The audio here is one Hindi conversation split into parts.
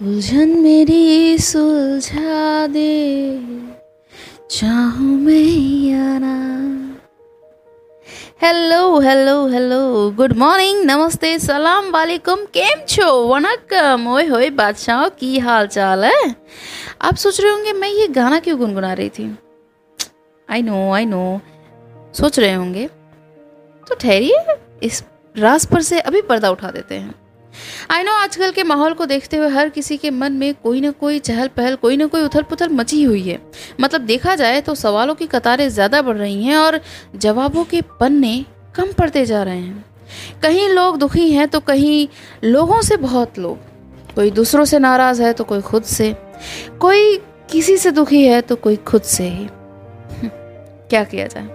उलझन मेरी सुलझा दे चाहूँ मैं या ना hello hello hello good morning नमस्ते सलाम वालेकुम केम छो वनकम ओए होए बादशाह की हाल चाल है आप सोच रहे होंगे मैं ये गाना क्यों गुनगुना रही थी आई नो आई नो सोच रहे होंगे तो ठहरिए इस रास पर से अभी पर्दा उठा देते हैं आई नो आजकल के माहौल को देखते हुए हर किसी के मन में कोई ना कोई चहल पहल कोई ना कोई उथल पुथल मची हुई है। मतलब देखा जाए तो सवालों की कतारें ज़्यादा बढ़ रही हैं और जवाबों के पन्ने कम पड़ते जा रहे हैं। कहीं लोग दुखी हैं तो कहीं लोगों से बहुत लोग। कोई दूसरों से नाराज़ है तो कोई खुद से। कोई किसी से दुखी है तो कोई खुद से ही। क्या किया जाए?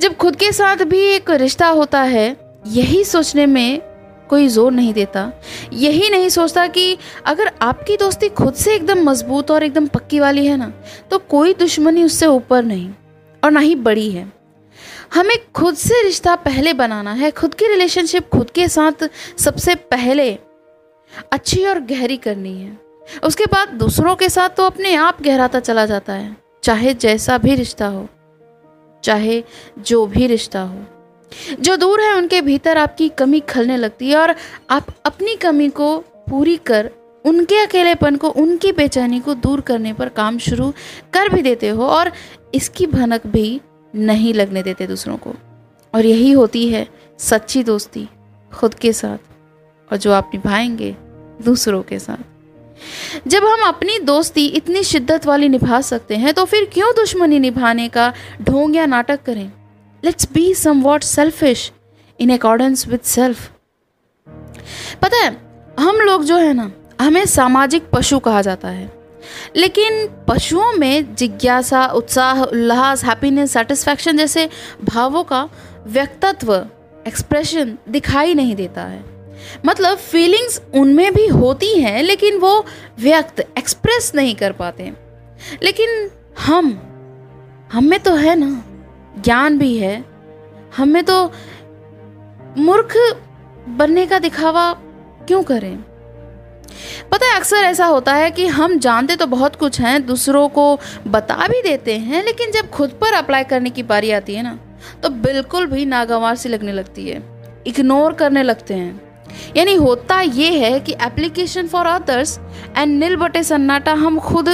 जब खुद के साथ भी एक रिश्ता होता है, यही सोचने में कोई ज़ोर नहीं देता। यही नहीं सोचता कि अगर आपकी दोस्ती खुद से एकदम मज़बूत और एकदम पक्की वाली है ना तो कोई दुश्मनी उससे ऊपर नहीं और ना ही बड़ी है। हमें खुद से रिश्ता पहले बनाना है, खुद की रिलेशनशिप खुद के साथ सबसे पहले अच्छी और गहरी करनी है। उसके बाद दूसरों के साथ तो अपने आप गहराता चला जाता है, चाहे जैसा भी रिश्ता हो, चाहे जो भी रिश्ता हो। जो दूर है उनके भीतर आपकी कमी खलने लगती है और आप अपनी कमी को पूरी कर उनके अकेलेपन को, उनकी बेचैनी को दूर करने पर काम शुरू कर भी देते हो और इसकी भनक भी नहीं लगने देते दूसरों को। और यही होती है सच्ची दोस्ती, खुद के साथ और जो आप निभाएँगे दूसरों के साथ। जब हम अपनी दोस्ती इतनी शिद्दत वाली निभा सकते हैं तो फिर क्यों दुश्मनी निभाने का ढोंग या नाटक करें? Let's be somewhat selfish in accordance with self पता है, हम लोग जो है ना, हमें सामाजिक पशु कहा जाता है। लेकिन पशुओं में जिज्ञासा, उत्साह, उल्लास हैप्पीनेस सेटिस्फैक्शन जैसे भावों का व्यक्तित्व एक्सप्रेशन दिखाई नहीं देता है। मतलब फीलिंग्स उनमें भी होती हैं, लेकिन वो व्यक्त एक्सप्रेस नहीं कर पाते। लेकिन हम हम में तो है ना ज्ञान भी है। हमें तो मूर्ख बनने का दिखावा क्यों करें? पता है, अक्सर ऐसा होता है कि हम जानते तो बहुत कुछ हैं, दूसरों को बता भी देते हैं, लेकिन जब खुद पर अप्लाई करने की बारी आती है ना तो बिल्कुल भी नागवार सी लगने लगती है। इग्नोर करने लगते हैं। यानी होता ये है कि एप्लीकेशन फॉर अदर्स एंड नील बटे सन्नाटा हम खुद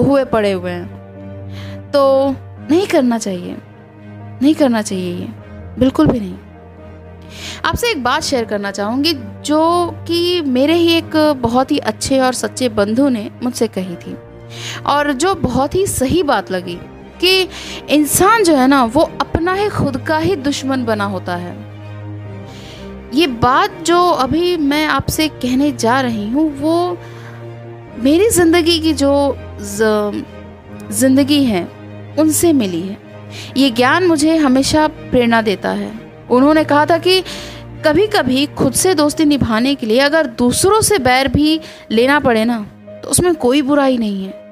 हुए पड़े हुए हैं। तो नहीं करना चाहिए। नहीं करना चाहिए ये। बिल्कुल भी नहीं। आपसे एक बात शेयर करना चाहूँगी, जो कि मेरे ही एक बहुत ही अच्छे और सच्चे बंधु ने मुझसे कही थी। और जो बहुत ही सही बात लगी कि इंसान जो है ना, वो अपना ही खुद का ही दुश्मन बना होता है। ये बात जो अभी मैं आपसे कहने जा रही हूँ, वो मेरी ज़िंदगी की जो ज़िंदगी है, उनसे मिली है। ये ज्ञान मुझे हमेशा प्रेरणा देता है। उन्होंने कहा था कि कभी कभी खुद से दोस्ती निभाने के लिए अगर दूसरों से बैर भी लेना पड़े ना तो उसमें कोई बुराई नहीं है।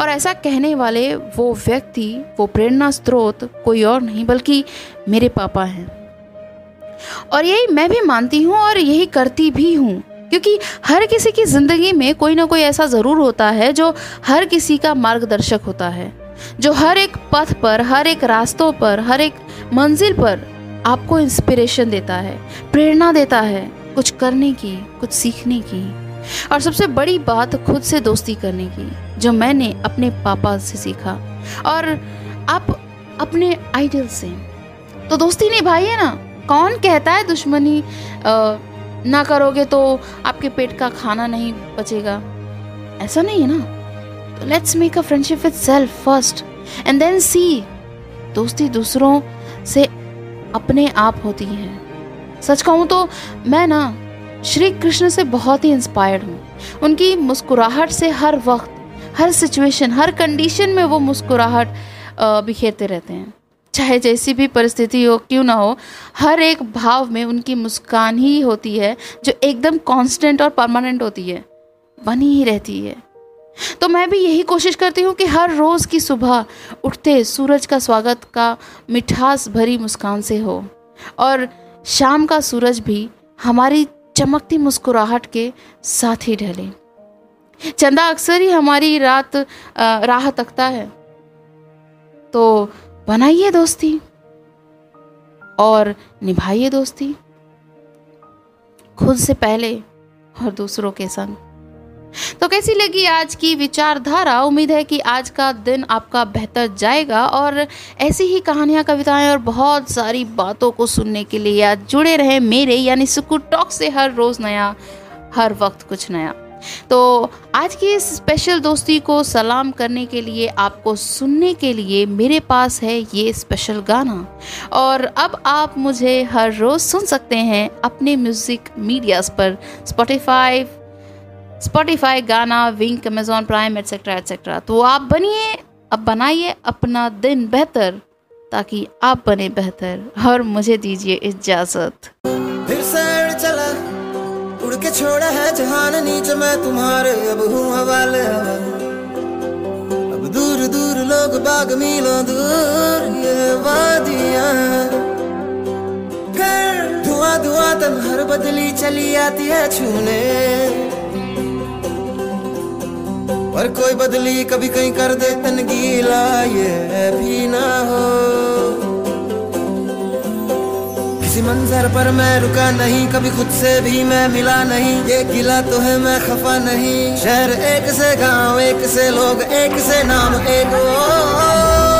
और ऐसा कहने वाले वो व्यक्ति, वो प्रेरणा स्रोत कोई और नहीं, बल्कि मेरे पापा हैं। और यही मैं भी मानती हूँ और यही करती भी हूँ, क्योंकि हर किसी की ज़िंदगी में कोई ना कोई ऐसा ज़रूर होता है जो हर किसी का मार्गदर्शक होता है। जो हर एक पथ पर हर एक रास्तों पर हर एक मंजिल पर आपको इंस्पिरेशन देता है प्रेरणा देता है कुछ करने की कुछ सीखने की। और सबसे बड़ी बात खुद से दोस्ती करने की जो मैंने अपने पापा से सीखा। और आप अपने आइडल से। तो दोस्ती निभाइए ना। कौन कहता है दुश्मनी आ, ना करोगे तो आपके पेट का खाना नहीं बचेगा? ऐसा नहीं है ना? तो let's make a friendship with self first and then see दोस्ती दूसरों से अपने आप होती है। सच कहूँ तो मैं ना, श्री कृष्ण से बहुत ही इंस्पायर्ड हूँ। उनकी मुस्कुराहट से हर वक्त, हर सिचुएशन हर कंडीशन में वो मुस्कुराहट बिखेरते रहते हैं। चाहे जैसी भी परिस्थिति हो, क्यों ना हो, हर एक भाव में उनकी मुस्कान ही होती है, जो एकदम कांस्टेंट और परमानेंट होती है। बनी ही रहती है। तो मैं भी यही कोशिश करती हूँ कि हर रोज़ की सुबह उठते सूरज का स्वागत का मिठास भरी मुस्कान से हो। और शाम का सूरज भी हमारी चमकती मुस्कुराहट के साथ ही ढले। चंदा, अक्सर ही हमारी रात राह तकता है। तो बनाइए दोस्ती और निभाइए दोस्ती। खुद से पहले और दूसरों के संग। तो कैसी लगी आज की विचारधारा? उम्मीद है कि आज का दिन आपका बेहतर जाएगा और ऐसी ही कहानियाँ, कविताएँ और बहुत सारी बातों को सुनने के लिए आज जुड़े रहे मेरे, यानी सुकू टॉक से हर रोज नया, हर वक्त कुछ नया। तो आज की इस स्पेशल दोस्ती को सलाम करने के लिए, आपको सुनने के लिए मेरे पास है ये स्पेशल गाना। और अब आप मुझे हर रोज़ सुन सकते हैं अपने म्यूज़िक मीडियाज पर Spotify Spotify Gaana Wynk Amazon Prime etcetera etcetera तो आप बनिए, अब बनाइए अपना दिन बेहतर, ताकि आप बने बेहतर। और मुझे दीजिए इजाज़त। फिर से उड़ के छोड़ा है जहान नीचे, मैं तुम्हारे अब हूँ हवाले अब दूर दूर लोग बाग मीलों दूर, ये वादियाँ। धुआँ धुआँ तन हर बदली चली आती है छूने। पर कोई बदली कभी कहीं कर दे तन गीला ये भी ना हो। किसी मंजर पर मैं रुका नहीं कभी खुद से भी मैं मिला नहीं ये गिला तो है मैं खफा नहीं। शहर एक से गाँव एक से लोग एक से नाम एक ओ, ओ, ओ